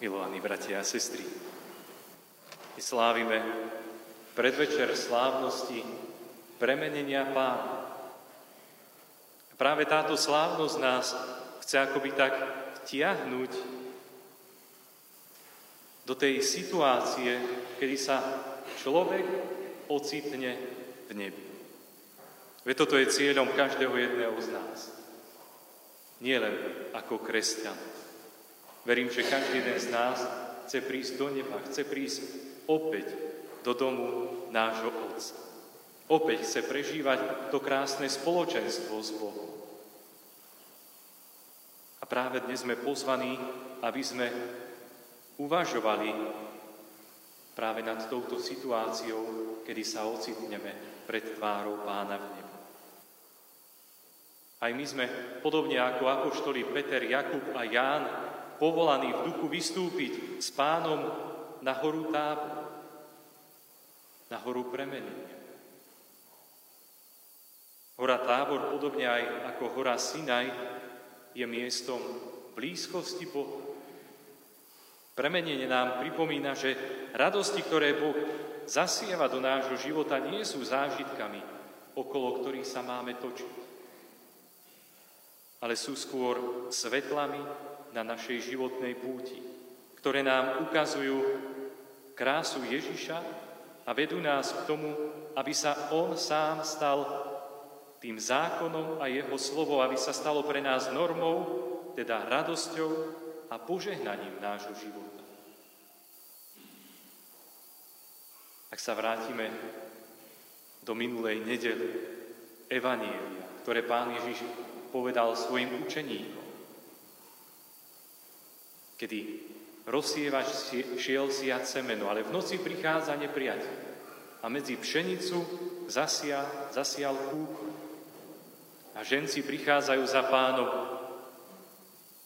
Milovaní bratia a sestry, my slávime predvečer slávnosti premenenia pána. Práve táto slávnosť nás chce akoby tak vtiahnuť do tej situácie, kedy sa človek ocitne v nebi. Veď toto je cieľom každého jedného z nás. Nie len ako kresťan. Verím, že každý jeden z nás chce prísť do neba, chce prísť opäť do domu nášho Otca. Opäť chce prežívať to krásne spoločenstvo s Bohom. A práve dnes sme pozvaní, aby sme uvažovali práve nad touto situáciou, kedy sa ocitneme pred tvárou Pána v nebi. Aj my sme, podobne ako apoštoli Peter, Jakub a Ján, povolaní v duchu vystúpiť s pánom na horu Tábor, na horu premenenia. Hora Tábor, podobne aj ako hora Sinaj, je miestom blízkosti Boha. Premenenie nám pripomína, že radosti, ktoré Boh zasieva do nášho života, nie sú zážitkami, okolo ktorých sa máme točiť, ale sú skôr svetlami na našej životnej púti, ktoré nám ukazujú krásu Ježiša a vedú nás k tomu, aby sa On sám stal tým zákonom a Jeho slovo, aby sa stalo pre nás normou, teda radosťou a požehnaním nášho života. Ak sa vrátime do minulej nedele, Evanielia, ktoré pán Ježiš povedal svojim učeníkom, kedy rozsievač šiel siať semeno, ale v noci prichádza nepriateľ a medzi pšenicu zasia, zasial kúk. A ženci prichádzajú za pánom,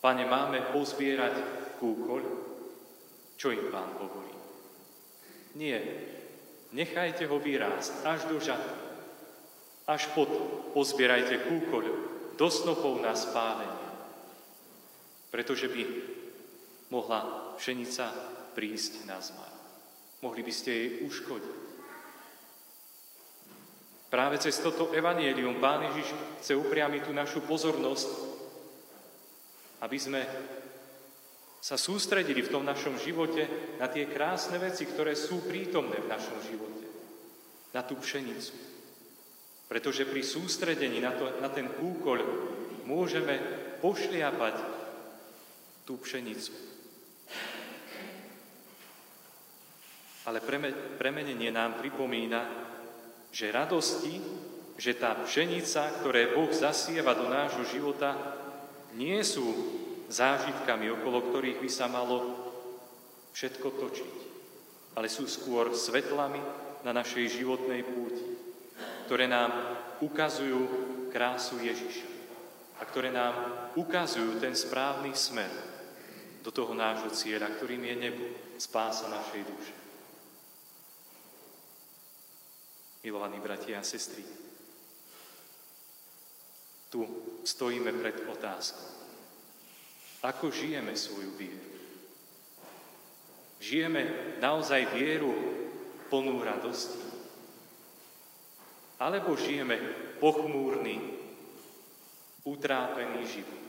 Pane, máme pozbierať kúkoľ? Čo im pán hovorí? Nie, Nechajte ho vyrásť až do žatky. Až potom pozbierajte kúkoľ do snopov na spálenie. Pretože by mohla pšenica prísť na zmar. Mohli by ste jej uškodiť. Práve cez toto evanielium Pán Ježiš chce upriamiť tú našu pozornosť, aby sme sa sústredili v tom našom živote na tie krásne veci, ktoré sú prítomné v našom živote. Na tú pšenicu. Pretože pri sústredení na, to, na ten kúkoľ môžeme pošliapať tú pšenicu. Ale premenenie nám pripomína, že radosti, že tá pšenica, ktoré Boh zasieva do nášho života, nie sú zážitkami, okolo ktorých by sa malo všetko točiť, ale sú skôr svetlami na našej životnej púti, ktoré nám ukazujú krásu Ježiša a ktoré nám ukazujú ten správny smer do toho nášho cieľa, ktorým je nebo, spása našej duše. Milovaní bratia a sestry, tu stojíme pred otázkou. Ako žijeme svoju vieru? Žijeme naozaj vieru plnú radosti? Alebo žijeme pochmúrny, utrápený život?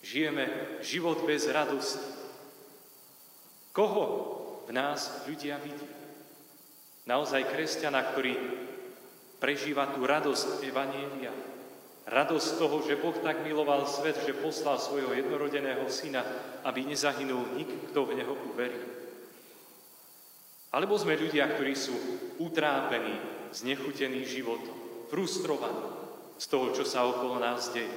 Žijeme život bez radosti? Koho v nás ľudia vidia? Naozaj kresťana, ktorý prežíva tú radosť Evanielia, Radosť toho, že Boh tak miloval svet, že poslal svojho jednorodeného syna, aby nezahynul nik, kto v Neho uverí. Alebo sme ľudia, ktorí sú utrápení, znechutení životom, frustrovaní z toho, čo sa okolo nás deje.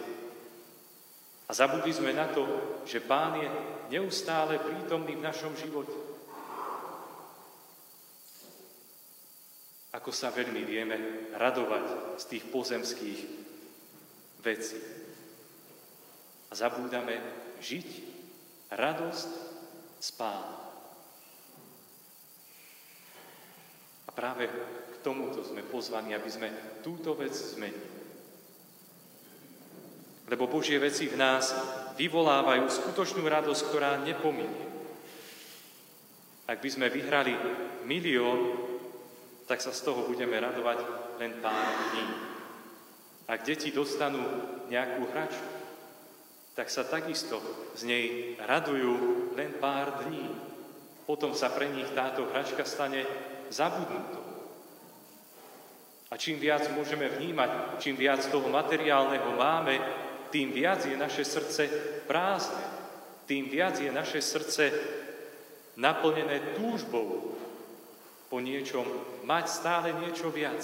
A zabudli sme na to, že Pán je neustále prítomný v našom živote. Ako sa veľmi vieme radovať z tých pozemských veci. A zabúdame žiť radosť s pánom. A práve k tomuto sme pozvaní, aby sme túto vec zmenili. Lebo Božie veci v nás vyvolávajú skutočnú radosť, ktorá nepominie. Ak by sme vyhrali milión, tak sa z toho budeme radovať len pár dní. Ak deti dostanú nejakú hračku, tak sa takisto z nej radujú len pár dní. Potom sa pre nich táto hračka stane zabudnutou. A čím viac môžeme vnímať, čím viac toho materiálneho máme, tým viac je naše srdce prázdne, tým viac je naše srdce naplnené túžbou po niečom, mať stále niečo viac.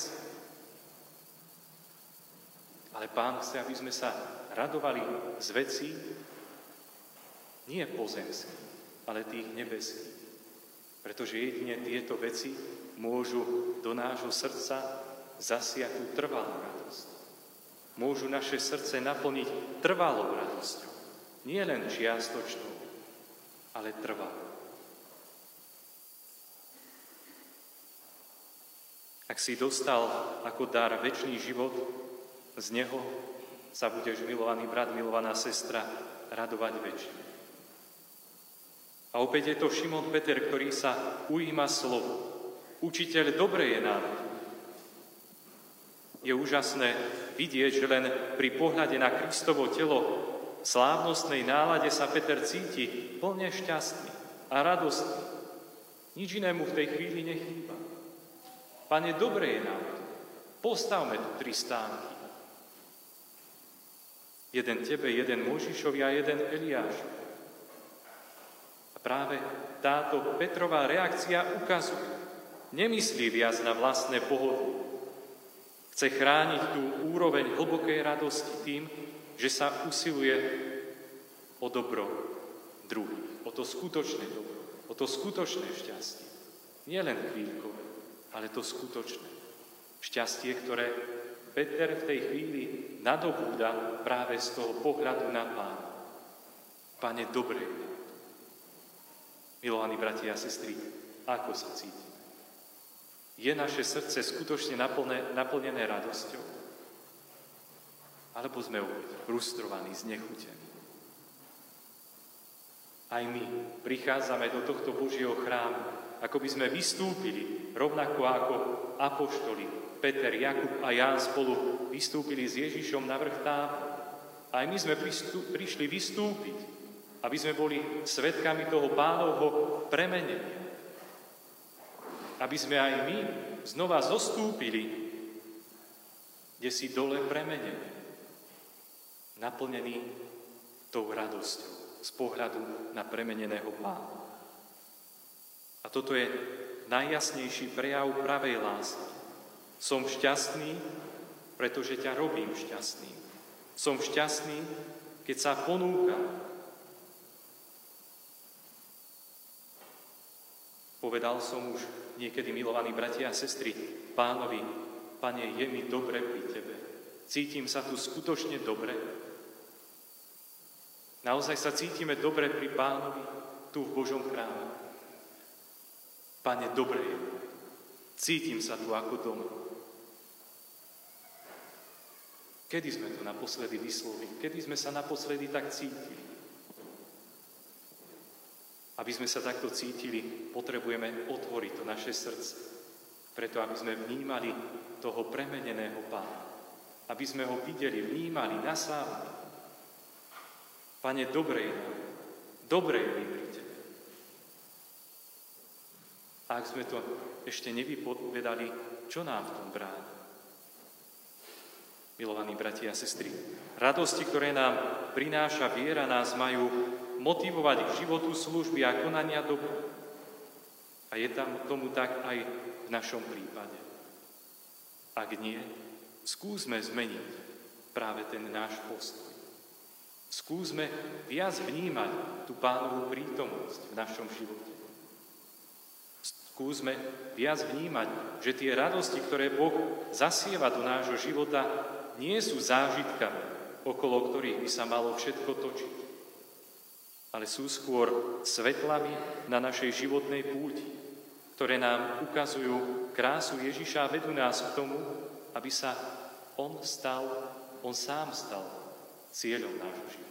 Ale Pán chce, aby sme sa radovali z vecí, nie pozemských, ale tých nebeských. Pretože jedine tieto veci môžu do nášho srdca zasiať tú trvalú radosť. Môžu naše srdce naplniť trvalou radosťou. Nie len čiastočnou, ale trvalou. Ak si dostal ako dar väčší život, z neho sa budeš, milovaný brat, milovaná sestra, radovať väčšie. A opäť je to Šimon Peter, ktorý sa ujíma slovo. Učiteľ, dobre je nám. Je úžasné vidieť, že len pri pohľade na Kristovo telo v slávnostnej nálade sa Peter cíti plne šťastný a radostný. Nič inému v tej chvíli nechýba. Pane, dobre je nám. Postavme tu tri stánky. Jeden tebe, jeden Možišovi a jeden Eliášovi. A práve táto Petrová reakcia ukazuje, nemyslí viac na vlastné pohodlie. Chce chrániť tú úroveň hlbokej radosti tým, že sa usiluje o dobro druhých, o to skutočné dobro, o to skutočné šťastie. Nie len chvíľkové ale to skutočné. Šťastie, ktoré Peter v tej chvíli nadobúda práve z toho pohľadu na Pána. Pane, dobre. Milovaní bratia a sestry, ako sa cítime? Je naše srdce skutočne naplne, naplnené radosťou? Alebo sme frustrovaní, znechutení? Aj my prichádzame do tohto Božieho chrámu ako by sme vystúpili, rovnako ako apoštoli Peter, Jakub a Ján spolu vystúpili s Ježišom na vrch tábor. Aj my sme prišli vystúpiť, aby sme boli svetkami toho pánovho premenenia. Aby sme aj my znova zostúpili, kde si dole premenení, naplnený tou radosťou z pohľadu na premeneného pána. A toto je najjasnejší prejav pravej lásky. Som šťastný, pretože ťa robím šťastným. Som šťastný, keď sa ponúka. Povedal som už niekedy, milovaní bratia a sestry, pánovi, pane, je mi dobre pri tebe. Cítim sa tu skutočne dobre. Naozaj sa cítime dobre pri pánovi, tu v Božom chráme. Pane, dobre je. Cítim sa tu ako doma. Kedy sme to naposledy vyslovili? Kedy sme sa naposledy tak cítili? Aby sme sa takto cítili, potrebujeme otvoriť to naše srdce. Preto, aby sme vnímali toho premeneného pána. Aby sme ho videli, vnímali, nasávali. Pane, dobre je nám. Dobre je. A ak sme to ešte nevypovedali, čo nám v tom bráni? Milovaní bratia a sestry, radosti, ktoré nám prináša viera, nás majú motivovať k životu služby a konania dobra. A je tam tomu tak aj v našom prípade. Ak nie, skúsme zmeniť práve ten náš postoj. Skúsme viac vnímať tú pánovú prítomnosť v našom živote. Skúsme viac vnímať, že tie radosti, ktoré Boh zasieva do nášho života, nie sú zážitkami, okolo ktorých by sa malo všetko točiť, ale sú skôr svetlami na našej životnej púti, ktoré nám ukazujú krásu Ježiša a vedú nás k tomu, aby sa On stal, On sám stal cieľom nášho života.